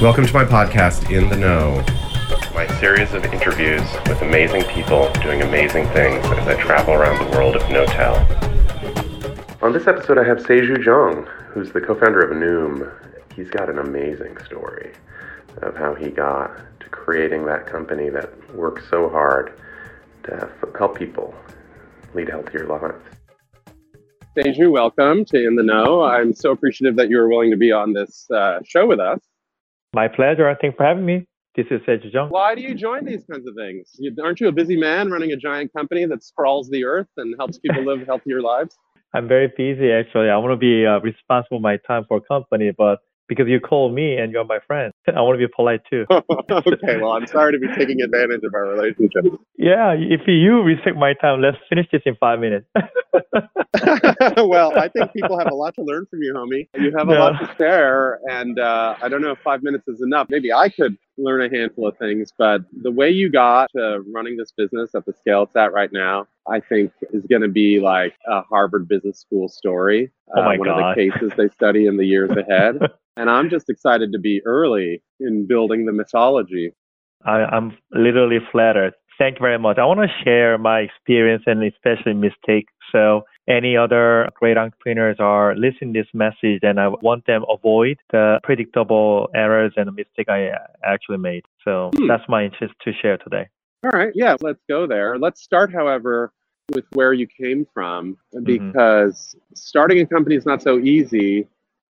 Welcome to my podcast, In the Know, my series of interviews with amazing people doing amazing things as I travel around the world of Knotel. On this episode, I have Saeju Jeong, who's the co founder of Noom. He's got an amazing story of how he got to creating that company that works so hard to help people lead healthier lives. Saeju, welcome to In the Know. I'm so appreciative that you were willing to be on this uh, show with us. My pleasure. Thanks for having me. This is Saeju Jeong. Why do you join these kinds of things? You, aren't you a busy man running a giant company that sprawls the earth and helps people live healthier lives? I'm very busy actually. I want to be uh, responsible my time for a company, but because you call me and you're my friend. I want to be polite too. okay, well, I'm sorry to be taking advantage of our relationship. Yeah, if you respect my time, let's finish this in five minutes. well, I think people have a lot to learn from you, homie. You have a no. lot to share, and uh, I don't know if five minutes is enough. Maybe I could learn a handful of things, but the way you got to running this business at the scale it's at right now, I think is going to be like a Harvard Business School story. Oh my uh, one God. of the cases they study in the years ahead. And I'm just excited to be early in building the mythology. I, I'm literally flattered. Thank you very much. I want to share my experience and especially mistake. So any other great entrepreneurs are listening to this message and I want them avoid the predictable errors and mistake I actually made. So hmm. that's my interest to share today. All right. Yeah, let's go there. Let's start, however, with where you came from mm-hmm. because mm-hmm. starting a company is not so easy.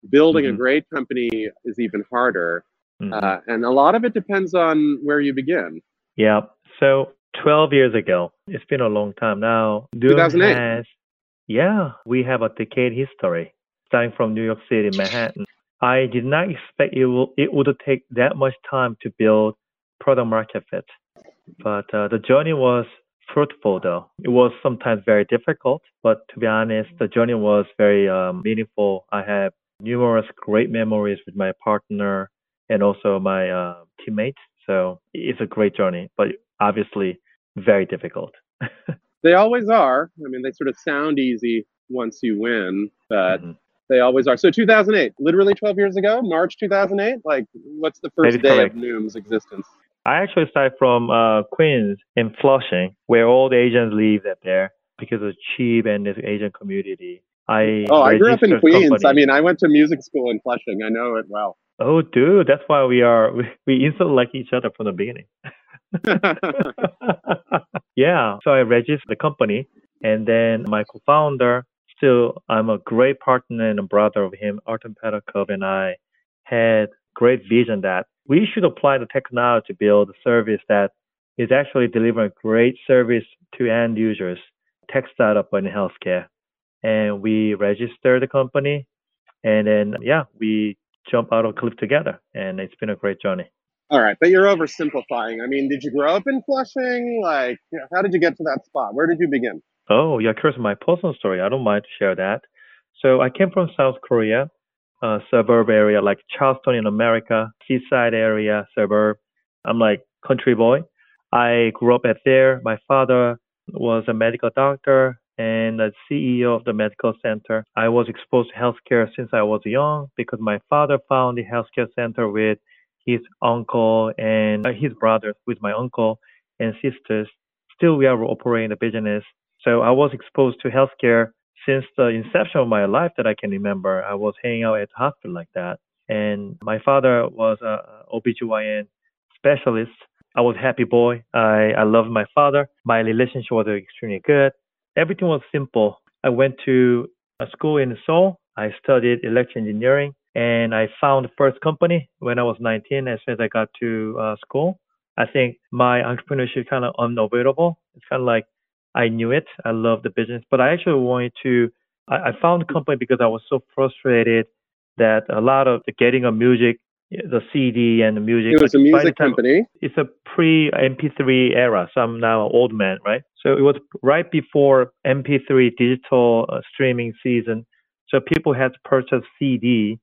Building mm-hmm. a great company is even harder. Mm-hmm. Uh, and a lot of it depends on where you begin. Yeah. So 12 years ago, it's been a long time now. 2008. Has, yeah, we have a decade history starting from New York City, Manhattan. I did not expect it, will, it would take that much time to build product market fit. But uh, the journey was fruitful though. It was sometimes very difficult, but to be honest, the journey was very um, meaningful. I have numerous great memories with my partner and also my uh, teammates. So it's a great journey, but obviously very difficult. they always are. I mean, they sort of sound easy once you win, but mm-hmm. they always are. So 2008, literally 12 years ago, March 2008. Like, what's the first day correct. of Noom's existence? I actually started from uh, Queens in Flushing, where all the Asians live up there because it's cheap and there's Asian community. I oh, I grew up in Queens. Company. I mean, I went to music school in Flushing. I know it well. Oh, dude, that's why we are we, we instantly like each other from the beginning. yeah, so I registered the company, and then my co-founder, still I'm a great partner and a brother of him, Artem Petakov, and I had great vision that we should apply the technology to build a service that is actually delivering great service to end users, tech startup in healthcare. And we register the company and then, yeah, we jump out of cliff together. And it's been a great journey. All right, but you're oversimplifying. I mean, did you grow up in Flushing? Like, how did you get to that spot? Where did you begin? Oh, yeah, curious my personal story. I don't mind to share that. So I came from South Korea uh, suburb area like Charleston in America, seaside area, suburb. I'm like country boy. I grew up at there. My father was a medical doctor and the CEO of the medical center. I was exposed to healthcare since I was young because my father found the healthcare center with his uncle and uh, his brothers, with my uncle and sisters. Still, we are operating the business. So I was exposed to healthcare since the inception of my life that I can remember, I was hanging out at the hospital like that. And my father was a OBGYN specialist. I was happy boy. I, I loved my father. My relationship was extremely good. Everything was simple. I went to a school in Seoul. I studied electrical engineering and I found the first company when I was 19 as soon as I got to uh, school. I think my entrepreneurship kind of unavoidable. It's kind of like I knew it. I love the business, but I actually wanted to. I, I found the company because I was so frustrated that a lot of the getting of music, the CD and the music. It was a music company. It's a pre MP3 era, so I'm now an old man, right? So it was right before MP3 digital uh, streaming season. So people had to purchase CD,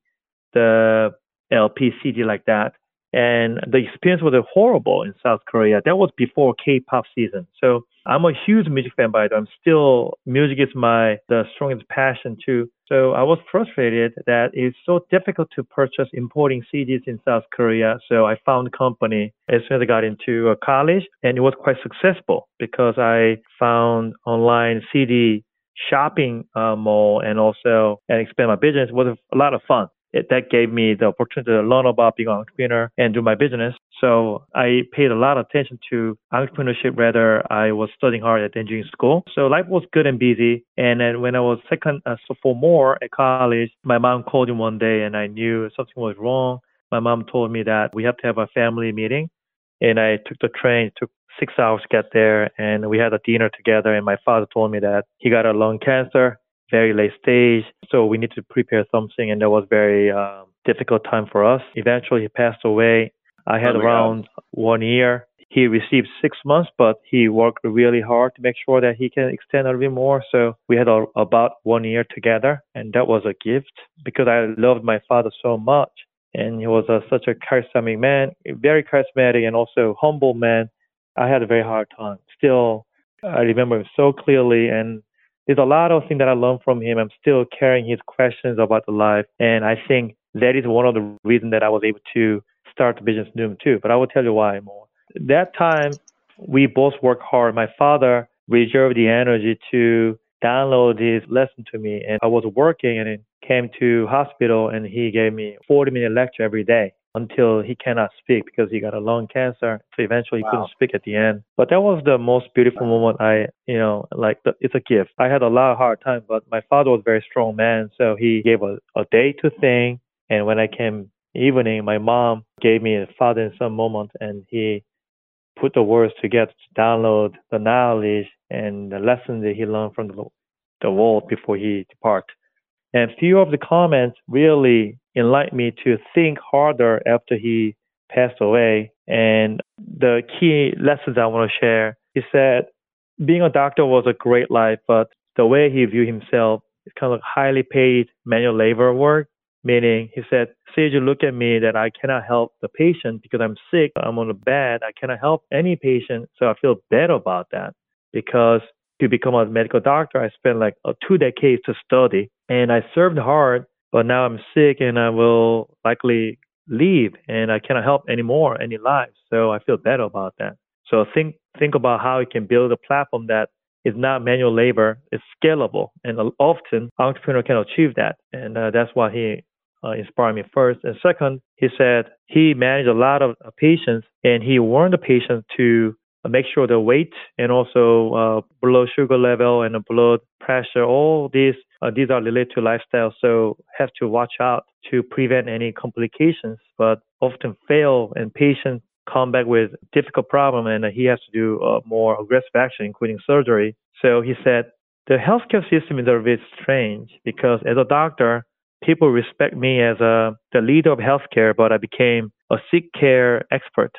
the LP CD like that, And the experience was horrible in South Korea. That was before K-pop season. So I'm a huge music fan, way. I'm still music is my the strongest passion too. So I was frustrated that it's so difficult to purchase importing CDs in South Korea. So I found a company as soon as I got into college, and it was quite successful because I found online CD shopping uh, mall and also and expand my business. Was a lot of fun it, that gave me the opportunity to learn about being an entrepreneur and do my business. So I paid a lot of attention to entrepreneurship Rather, I was studying hard at engineering school. So life was good and busy. And then when I was second uh, sophomore at college, my mom called me one day and I knew something was wrong. My mom told me that we have to have a family meeting. And I took the train, took six hours to get there and we had a dinner together and my father told me that he got a lung cancer very late stage. So we need to prepare something, and that was very uh, difficult time for us. Eventually, he passed away. I had oh around God. one year. He received six months, but he worked really hard to make sure that he can extend a little bit more. So we had a, about one year together, and that was a gift because I loved my father so much. And he was a, such a charismatic man, very charismatic and also humble man. I had a very hard time. Still, I remember him so clearly, and there's a lot of things that I learned from him. I'm still carrying his questions about the life. And I think that is one of the reasons that I was able to start the business Noom too. But I will tell you why more. That time, we both worked hard. My father reserved the energy to download his lesson to me. And I was working and it came to hospital and he gave me 40 minute lecture every day until he cannot speak because he got a lung cancer. So eventually he wow. couldn't speak at the end. But that was the most beautiful moment. I, you know, like the, it's a gift. I had a lot of hard time, but my father was a very strong man, so he gave a, a day to think. And when I came evening, my mom gave me a father and son moment, and he put the words together to download the knowledge and the lessons that he learned from the, the world before he depart. And few of the comments really enlightened me to think harder after he passed away. And the key lessons I want to share, he said, being a doctor was a great life, but the way he viewed himself is kind of highly paid manual labor work. Meaning, he said, see, you look at me that I cannot help the patient because I'm sick, I'm on a bed, I cannot help any patient. So I feel bad about that because to become a medical doctor, I spent like uh, two decades to study and I served hard but now I'm sick and I will likely leave and I cannot help anymore any lives. So I feel better about that. So think think about how you can build a platform that is not manual labor, it's scalable, and often entrepreneur can achieve that, and uh, that's why he uh, inspired me first. And second, he said he managed a lot of uh, patients, and he warned the patients to make sure the weight and also uh, blood sugar level and blood pressure, all these uh, these are related to lifestyle, so have to watch out to prevent any complications. But often fail, and patients come back with difficult problem, and he has to do uh, more aggressive action, including surgery. So he said the healthcare system is a bit strange because as a doctor, people respect me as a the leader of healthcare, but I became a sick care expert,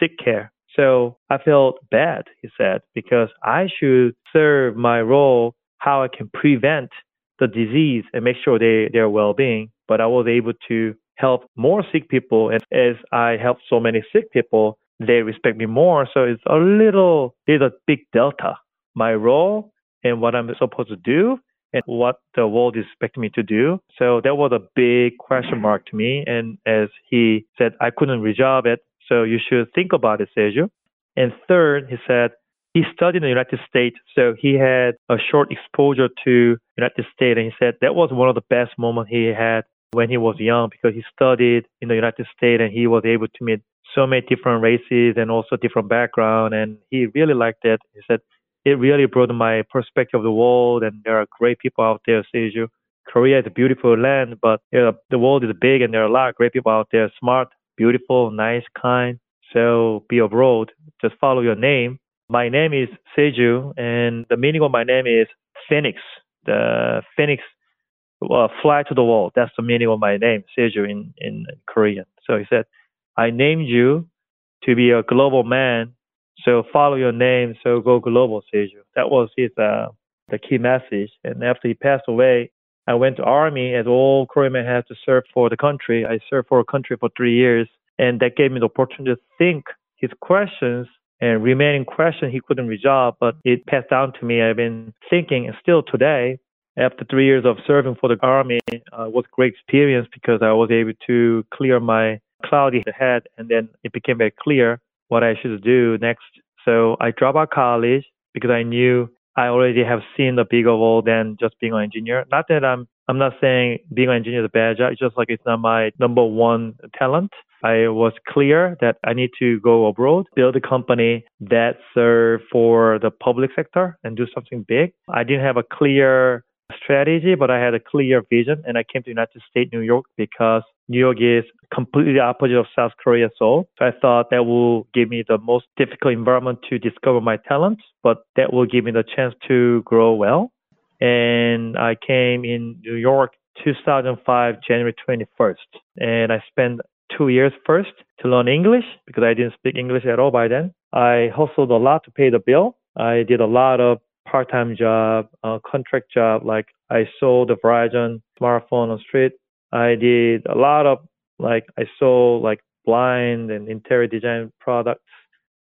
sick care. So I felt bad, he said, because I should serve my role how I can prevent the disease and make sure they, their well-being. But I was able to help more sick people. And as I help so many sick people, they respect me more. So it's a little, there's a big delta. My role and what I'm supposed to do and what the world is expecting me to do. So that was a big question mark to me. And as he said, I couldn't resolve it. So you should think about it, Saeju. And third, he said, he studied in the United States, so he had a short exposure to United States, and he said that was one of the best moments he had when he was young because he studied in the United States and he was able to meet so many different races and also different background, and he really liked it. He said it really broadened my perspective of the world, and there are great people out there, Saeju. Korea is a beautiful land, but you know, the world is big, and there are a lot of great people out there, smart, beautiful, nice, kind. So be abroad, just follow your name. My name is Saeju, and the meaning of my name is Phoenix. The Phoenix uh, fly to the wall. That's the meaning of my name, Saeju, in, in Korean. So he said, I named you to be a global man. So follow your name. So go global, Saeju. That was his uh, the key message. And after he passed away, I went to army as all Korean men have to serve for the country. I served for a country for three years And that gave me the opportunity to think his questions and remaining question he couldn't resolve, but it passed down to me. I've been thinking, and still today, after three years of serving for the army, uh, was great experience because I was able to clear my cloudy head, and then it became very clear what I should do next. So I dropped out college because I knew I already have seen the bigger role than just being an engineer. Not that I'm I'm not saying being an engineer is a bad job. It's just like it's not my number one talent. I was clear that I need to go abroad, build a company that serve for the public sector and do something big. I didn't have a clear strategy, but I had a clear vision and I came to United States, New York because New York is completely opposite of South Korea, Seoul. So I thought that will give me the most difficult environment to discover my talents, but that will give me the chance to grow well. And I came in New York 2005, January 21st. And I spent two years first to learn English because I didn't speak English at all by then. I hustled a lot to pay the bill. I did a lot of part-time job, uh, contract job, like I sold the Verizon smartphone on street. I did a lot of like I sold like blind and interior design products,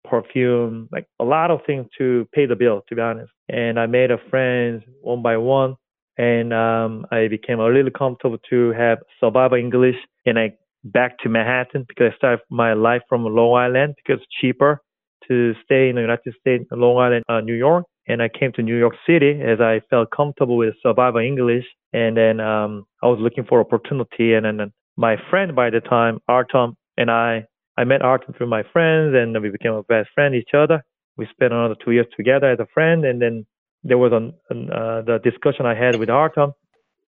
perfume, like a lot of things to pay the bill, to be honest. And I made a friends one by one, and um, I became a little comfortable to have survival English, and I back to Manhattan because I started my life from Long Island because it's cheaper to stay in the United States, Long Island, uh, New York. And I came to New York City as I felt comfortable with survival English. And then um, I was looking for opportunity. And then my friend by the time, Artem, and I, I met Artem through my friends, and we became a best friend each other. We spent another two years together as a friend, and then there was an, an, uh, the discussion I had with Artem.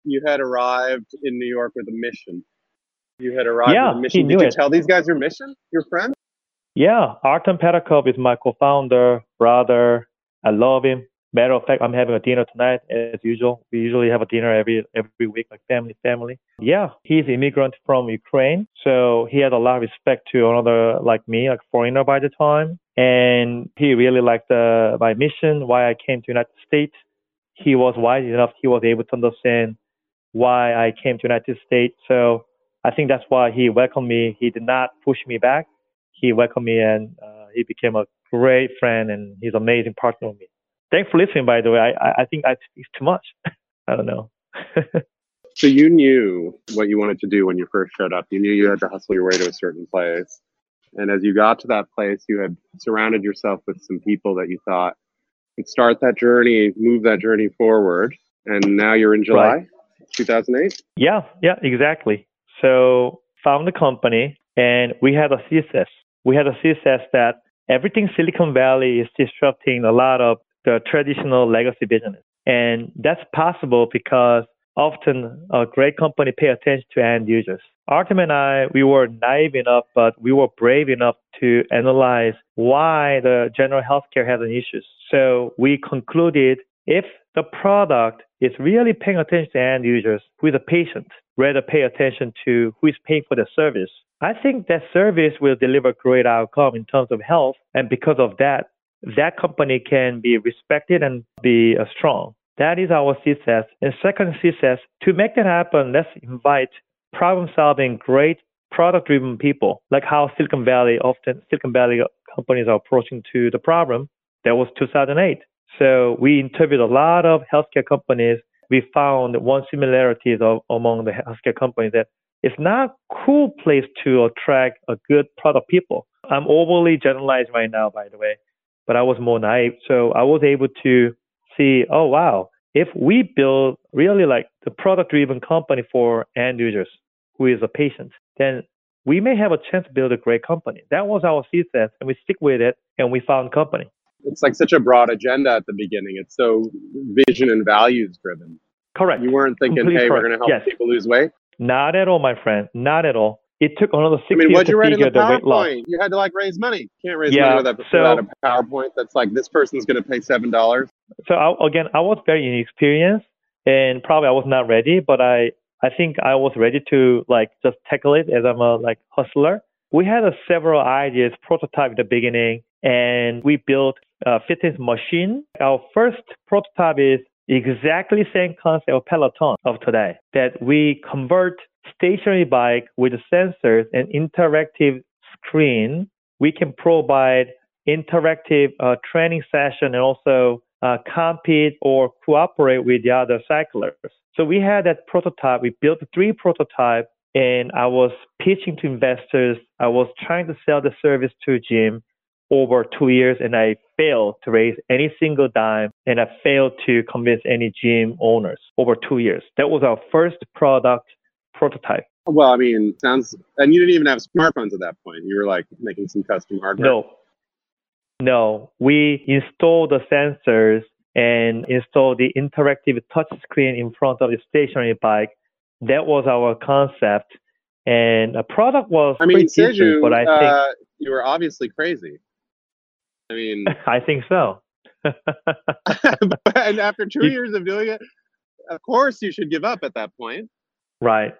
You had arrived in New York with a mission you had arrived yeah, at a mission. He knew Did you it. tell these guys your mission, your friends? Yeah, Artem Petakov is my co-founder, brother. I love him. Matter of fact, I'm having a dinner tonight as usual. We usually have a dinner every every week, like family, family. Yeah, he's immigrant from Ukraine, so he had a lot of respect to another like me, like foreigner by the time, and he really liked uh, my mission, why I came to United States. He was wise enough; he was able to understand why I came to United States. So I think that's why he welcomed me. He did not push me back. He welcomed me and uh, he became a great friend and he's an amazing partner with me. Thanks for listening, by the way. I, I think I speak too much. I don't know. so you knew what you wanted to do when you first showed up. You knew you had to hustle your way to a certain place. And as you got to that place, you had surrounded yourself with some people that you thought could start that journey, move that journey forward. And now you're in July right. 2008? Yeah, yeah, exactly. So found the company and we had a thesis. We had a thesis that everything Silicon Valley is disrupting a lot of the traditional legacy business. And that's possible because often a great company pay attention to end users. Artem and I, we were naive enough, but we were brave enough to analyze why the general healthcare has an issue. So we concluded if the product is really paying attention to end users, who is a patient, rather pay attention to who is paying for the service. I think that service will deliver great outcome in terms of health. And because of that, that company can be respected and be uh, strong. That is our thesis. And second thesis, to make that happen, let's invite problem solving, great product driven people, like how Silicon Valley often, Silicon Valley companies are approaching to the problem. That was 2008. So we interviewed a lot of healthcare companies we found one similarity of, among the healthcare companies that it's not a cool place to attract a good product people. I'm overly generalized right now, by the way, but I was more naive. So I was able to see, oh, wow, if we build really like the product driven company for end users who is a patient, then we may have a chance to build a great company. That was our thesis, and we stick with it, and we found company it's like such a broad agenda at the beginning. It's so vision and values driven. Correct. You weren't thinking, Completely hey, correct. we're going to help yes. people lose weight. Not at all, my friend. Not at all. It took another six I mean, years to figure the weight loss. PowerPoint? You had to like raise money. You can't raise Yeah, money without, so- without a PowerPoint that's like this person's going to pay seven dollars. So I, again, I was very inexperienced, and probably I was not ready. But I, I think I was ready to like just tackle it as I'm a like hustler. We had a several ideas, prototype at the beginning, and we built a fitness machine. Our first prototype is exactly same concept of Peloton of today, that we convert stationary bike with sensors and interactive screen, we can provide interactive uh, training session and also uh, compete or cooperate with the other cyclists. So we had that prototype. We built three prototypes and I was pitching to investors. I was trying to sell the service to gym over two years and I failed to raise any single dime and I failed to convince any gym owners over two years. That was our first product prototype. Well, I mean, sounds, and you didn't even have smartphones at that point. You were like making some custom hardware. No, no. We installed the sensors and installed the interactive touch screen in front of the stationary bike. That was our concept. And the product was I mean, pretty Saeju, but I think uh, you were obviously crazy. I mean, I think so. and after two years of doing it, of course you should give up at that point. right.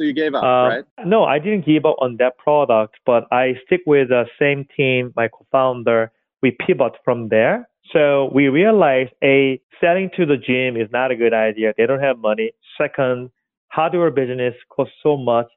So you gave up, Um, right? No, I didn't give up on that product, but I stick with the same team, my co-founder. We pivot from there. So we realized a selling to the gym is not a good idea. They don't have money. Second, hardware business costs so much.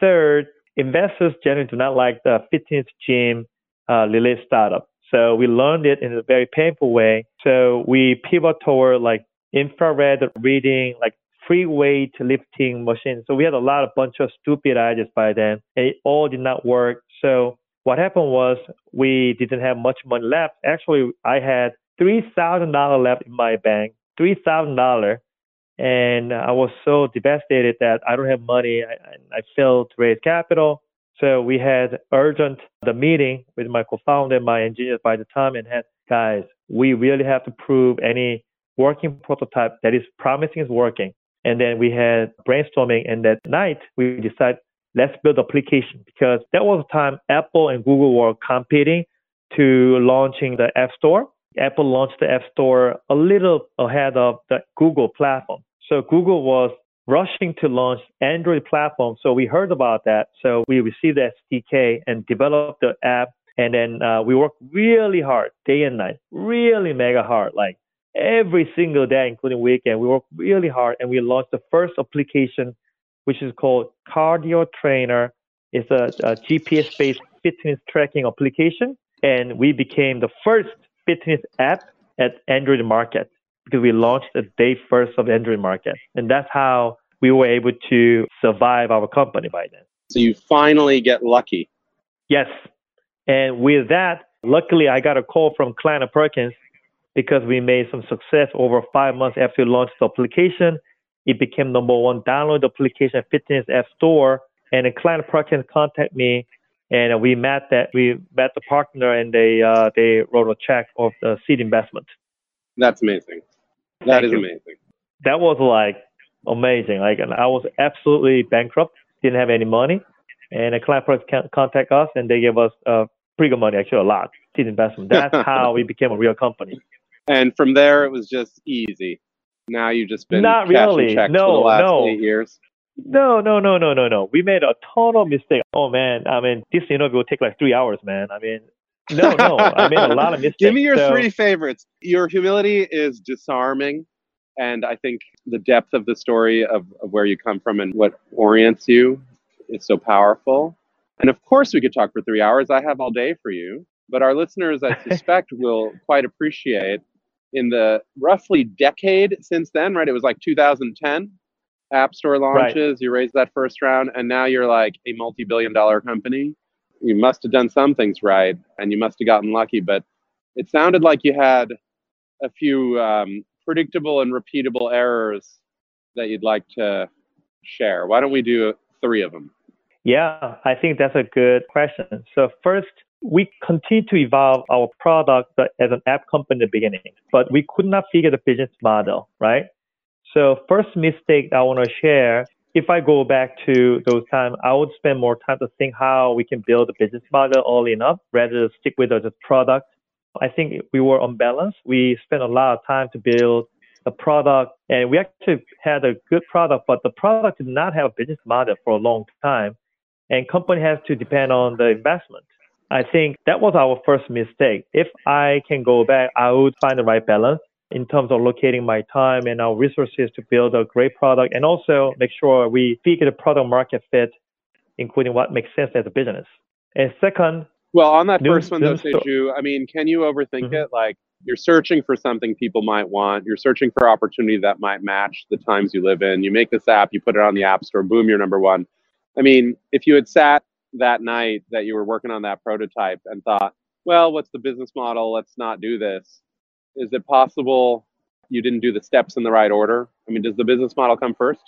Third, investors generally do not like the fitness gym uh, release startup. So we learned it in a very painful way. So we pivot toward like infrared reading, like free weight lifting machine. So we had a lot of bunch of stupid ideas by then, it all did not work. So what happened was we didn't have much money left. Actually, I had three thousand dollar left in my bank, three thousand dollar, and I was so devastated that I don't have money. I, I failed to raise capital. So we had urgent the meeting with my co-founder, and my engineers by the time, and had guys, we really have to prove any working prototype that is promising is working. And then we had brainstorming, and that night we decided let's build application because that was the time Apple and Google were competing to launching the App Store. Apple launched the App Store a little ahead of the Google platform. So Google was rushing to launch Android platform. So we heard about that. So we received the SDK and developed the app. And then uh, we worked really hard, day and night, really mega hard, like every single day, including weekend. We worked really hard and we launched the first application, which is called Cardio Trainer. It's a, a GPS based fitness tracking application. And we became the first fitness app at Android market because we launched the day first of Android market. And that's how we were able to survive our company by then. So you finally get lucky. Yes. And with that, luckily I got a call from Kleiner Perkins because we made some success over five months after we launched the application. It became number one download application at Fitness App Store. And a Kleiner Perkins contacted me and we met that we met the partner and they uh, they wrote a check of the seed investment. That's amazing. That Thank is you. amazing. That was like amazing. Like and I was absolutely bankrupt, didn't have any money, and a Kleiner con- contact us and they gave us uh, pretty good money, actually a lot, seed investment. That's how we became a real company. And from there, it was just easy. Now you've just been Not really. checks for the No, last no. eight years. No, no, no, no, no, no. We made a total mistake. Oh man, I mean, this interview will take like three hours, man. I mean, no, no, I made a lot of mistakes. Give me your So- three favorites. Your humility is disarming. And I think the depth of the story of, of where you come from and what orients you is so powerful. And of course, we could talk for three hours. I have all day for you. But our listeners, I suspect, will quite appreciate in the roughly decade since then, right? It was like 2010. App Store launches, you raised that first round, and now you're like a multi billion dollar company. You must have done some things right and you must have gotten lucky, but it sounded like you had a few um, predictable and repeatable errors that you'd like to share. Why don't we do three of them? Yeah, I think that's a good question. So first, we continue to evolve our product as an app company in the beginning, but we could not figure the business model, right? So first mistake I want to share, if I go back to those times, I would spend more time to think how we can build a business model early enough rather than stick with the product. I think we were unbalanced. We spent a lot of time to build the product and we actually had a good product, but the product did not have a business model for a long time and company has to depend on the investment. I think that was our first mistake. If I can go back, I would find the right balance in terms of locating my time and our resources to build a great product and also make sure we figure the product market fit, including what makes sense as a business. And second, well, on that first one, though, Saeju, I mean, can you overthink Mhm. it? Like, you're searching for something people might want. You're searching for opportunity that might match the times you live in. You make this app, you put it on the App Store, boom, you're number one. I mean, if you had sat that night that you were working on that prototype and thought, well, what's the business model? Let's not do this. Is it possible you didn't do the steps in the right order? I mean, does the business model come first?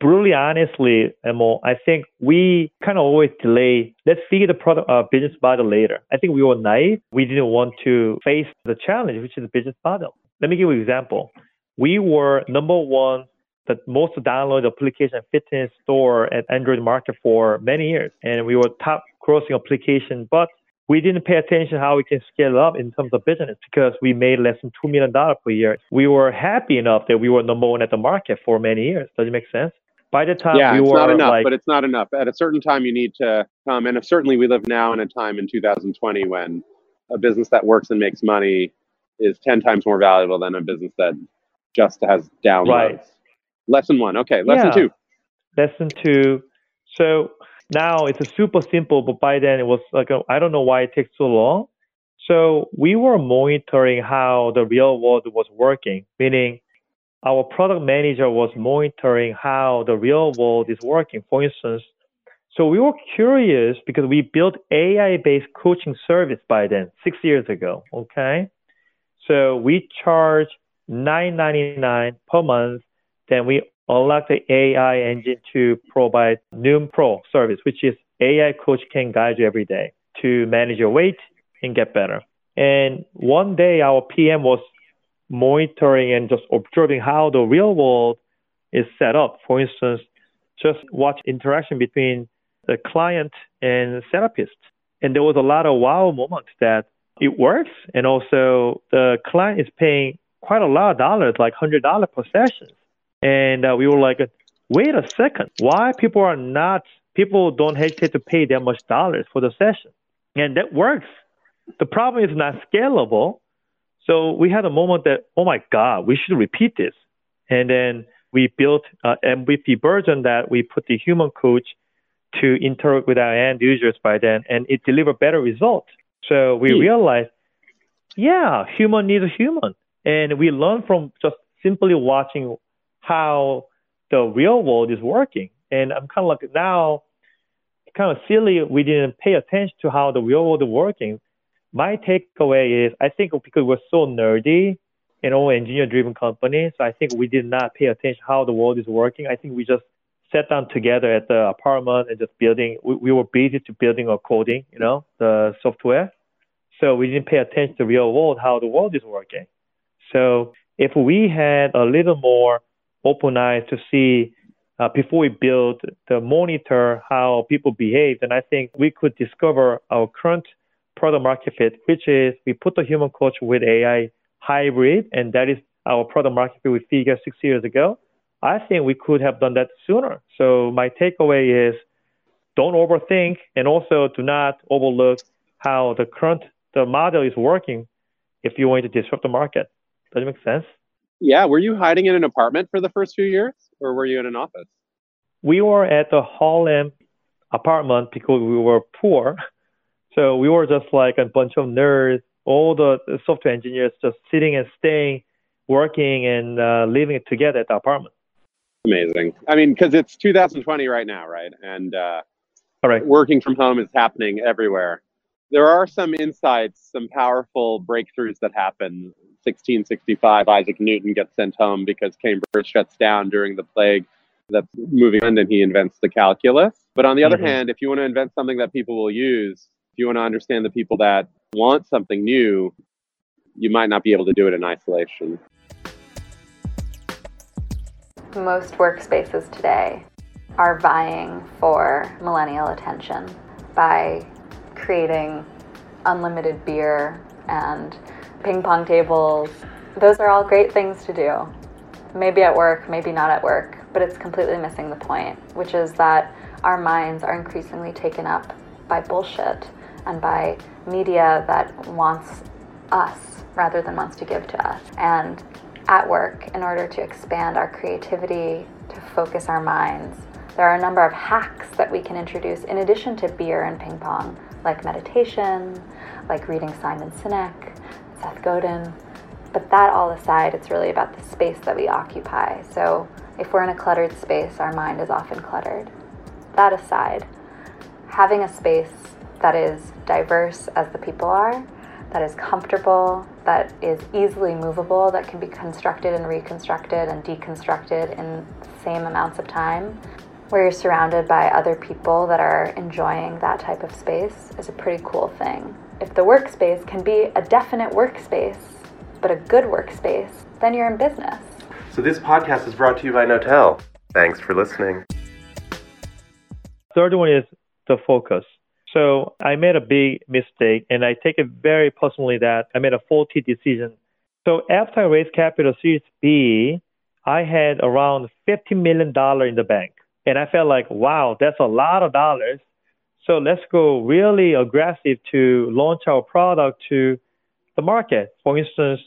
brutally honestly, Emo, I think we kind of always delay. Let's figure the product uh, business model later. I think we were naive. We didn't want to face the challenge, which is the business model. Let me give you an example. We were number one, the most downloaded application fitness store at Android market for many years, and we were top grossing application, but we didn't pay attention how we can scale up in terms of business because we made less than $2 million per year. We were happy enough that we were number one at the market for many years. Does it make sense? By the time yeah, we it's were not enough, like, but it's not enough. At a certain time, you need to come. And certainly, we live now in a time in 2020 when a business that works and makes money is 10 times more valuable than a business that just has downloads. Right. Lesson one. Okay. Lesson Yeah. two. lesson two. So now it's a super simple, but by then it was like, I I don't know why it takes so long. So we were monitoring how the real world was working, meaning our product manager was monitoring how the real world is working. For instance, so we were curious because we built AI-based coaching service by then, six years ago. Okay, so we charge nine ninety nine per month. Then we unlock the AI engine to provide Noom Pro service, which is AI coach can guide you every day to manage your weight and get better. And one day our PM was monitoring and just observing how the real world is set up. For instance, just watch interaction between the client and therapist. And there was a lot of wow moments that it works. And also the client is paying quite a lot of dollars, like $100 per session. And uh, we were like, wait a second, why people are not, people don't hesitate to pay that much dollars for the session? And that works. The problem is not scalable. So we had a moment that, oh my God, we should repeat this. And then we built an MVP version that we put the human coach to interact with our end users by then, and it delivered better results. So we Hmm. realized, yeah, human needs a human. And we learn from just simply watching how the real world is working. And I'm kind of like now, kind of silly we didn't pay attention to how the real world is working. My takeaway is I think because we're so nerdy and all engineer driven company, so I think we did not pay attention how the world is working. I think we just sat down together at the apartment and just building. We, we were busy to building or coding, you know, the software. So we didn't pay attention to the real world, how the world is working. So if we had a little more open eyes to see uh, before we build the monitor how people behave, And I think we could discover our current product market fit, which is we put the human coach with AI hybrid, and that is our product market fit we figured six years ago. I think we could have done that sooner. So my takeaway is don't overthink and also do not overlook how the current the model is working if you want to disrupt the market. Does it make sense? Yeah. Were you hiding in an apartment for the first few years or were you in an office? We were at the Harlem apartment because we were poor. So we were just like a bunch of nerds, all the software engineers just sitting and staying, working and uh, living together at the apartment. Amazing. I mean, because it's 2020 right now, right? And uh, All right. working from home is happening everywhere. There are some insights, some powerful breakthroughs that happen. 1665, Isaac Newton gets sent home because Cambridge shuts down during the plague that's moving on, and he invents the calculus. But on the other Mhm. hand, if you want to invent something that people will use, if you want to understand the people that want something new, you might not be able to do it in isolation. Most workspaces today are vying for millennial attention by creating unlimited beer and ping pong tables. Those are all great things to do. Maybe at work, maybe not at work, but it's completely missing the point, which is that our minds are increasingly taken up by bullshit and by media that wants us rather than wants to give to us. And at work, in order to expand our creativity, to focus our minds, There are a number of hacks that we can introduce in addition to beer and ping pong, like meditation, like reading Simon Sinek, Seth Godin. But that all aside, it's really about the space that we occupy. So if we're in a cluttered space, our mind is often cluttered. That aside, having a space that is diverse as the people are, that is comfortable, that is easily movable, that can be constructed and reconstructed and deconstructed in the same amounts of time, where you're surrounded by other people that are enjoying that type of space is a pretty cool thing. If the workspace can be a definite workspace, but a good workspace, then you're in business. So this podcast is brought to you by Knotel. Thanks for listening. Third one is the focus. So I made a big mistake, and I take it very personally that I made a faulty decision. So after I raised capital Series B, I had around $50 million in the bank. And I felt like, wow, that's a lot of dollars. So let's go really aggressive to launch our product to the market. For instance,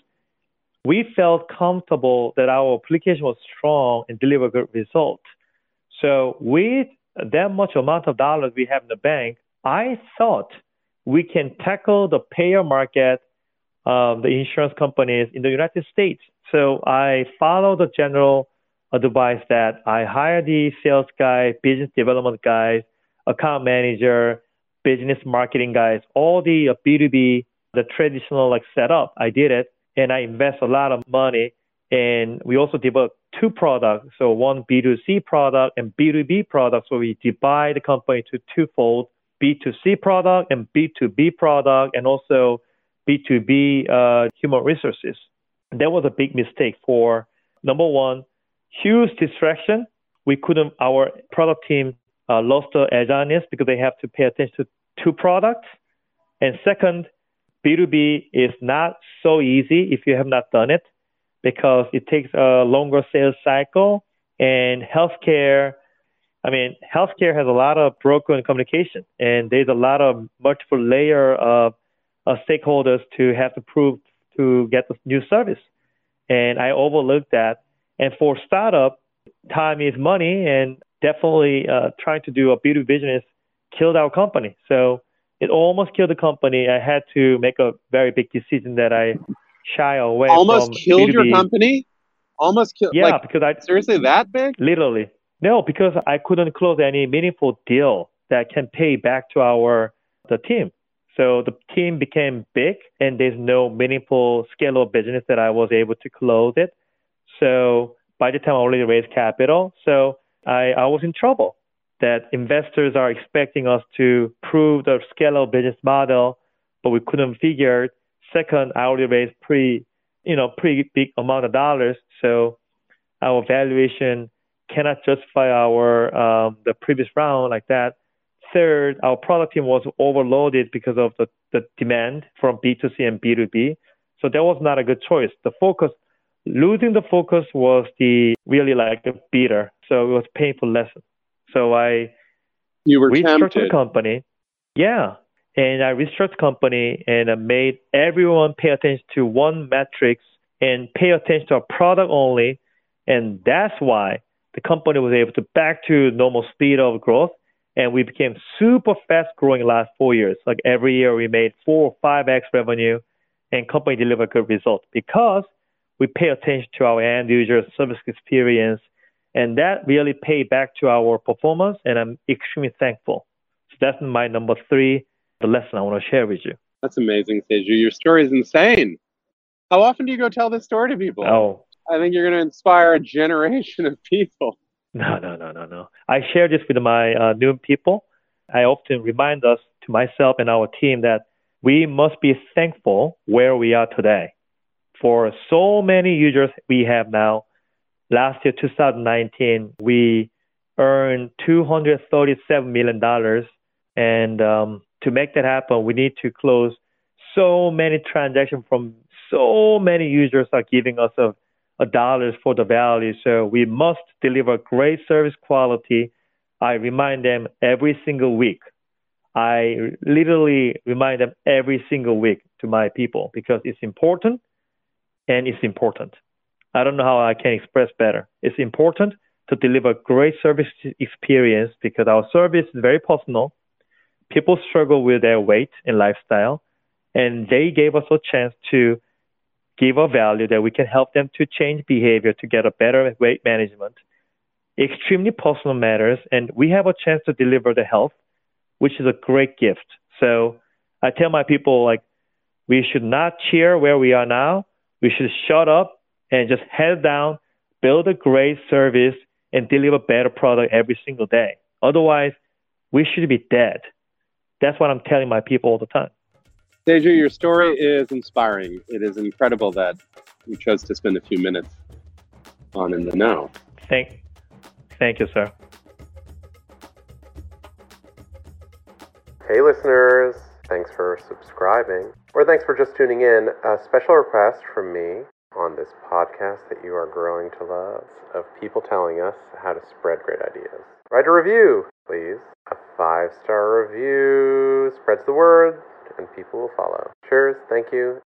we felt comfortable that our application was strong and deliver good result. So with that much amount of dollars we have in the bank, I thought we can tackle the payer market, um, the insurance companies in the United States. So I follow the general advice that I hire the sales guy, business development guys, account manager, business marketing guys, all the B2B, the traditional like setup. I did it and I invest a lot of money. And we also developed two products. So one B2C product and B2B product. So we divide the company to twofold B2C product and B2B product and also B2B uh, human resources. That was a big mistake for number one, huge distraction. We couldn't, our product team uh, lost the agileness because they have to pay attention to two products. And second, B2B is not so easy if you have not done it because it takes a longer sales cycle and healthcare. I mean, healthcare has a lot of broken communication and there's a lot of multiple layer of, of stakeholders to have to prove to get the new service. And I overlooked that. And for startup, time is money and definitely uh, trying to do a B2B business killed our company. So it almost killed the company. I had to make a very big decision that I shy away. Almost killed B2B. your company. Almost killed. Yeah, like, because I seriously that big. Literally, no, because I couldn't close any meaningful deal that can pay back to our the team. So the team became big, and there's no meaningful scale of business that I was able to close it. So by the time I already raised capital, so I, I was in trouble that investors are expecting us to prove the scalable business model, but we couldn't figure. Second, I already raised pretty, you know, pretty big amount of dollars, so our valuation cannot justify our um, the previous round like that. Third, our product team was overloaded because of the, the demand from B2C and B2B. So that was not a good choice. The focus, losing the focus was the really like a beater. So it was painful lesson. So I you were restructured tempted. the company. Yeah. And I restructured the company and I made everyone pay attention to one metrics and pay attention to a product only. And that's why the company was able to back to normal speed of growth. And we became super fast growing last four years. Like every year we made four or five X revenue and company delivered good results because we pay attention to our end user service experience and that really paid back to our performance, and I'm extremely thankful. So that's my number three, the lesson I want to share with you. That's amazing, Saeju. Your story is insane. How often do you go tell this story to people? Oh, I think you're going to inspire a generation of people. No, no, no, no, no. I share this with my uh, new people. I often remind us to myself and our team that we must be thankful where we are today. For so many users we have now, last year, 2019, we earned $237 million. And um, to make that happen, we need to close so many transactions from so many users are giving us a, a dollars for the value. So we must deliver great service quality. I remind them every single week. I literally remind them every single week to my people because it's important and it's important. I don't know how I can express better. It's important to deliver great service experience because our service is very personal. People struggle with their weight and lifestyle, and they gave us a chance to give a value that we can help them to change behavior to get a better weight management. Extremely personal matters, and we have a chance to deliver the health, which is a great gift. So I tell my people like we should not cheer where we are now. We should shut up and just head down, build a great service, and deliver better product every single day. Otherwise, we should be dead. That's what I'm telling my people all the time. Saeju, your story is inspiring. It is incredible that you chose to spend a few minutes on In the Know. Thank, thank you, sir. Hey, listeners. Thanks for subscribing, or thanks for just tuning in. A special request from me on this podcast that you are growing to love of people telling us how to spread great ideas. Write a review, please. A five star review spreads the word, and people will follow. Cheers. Thank you.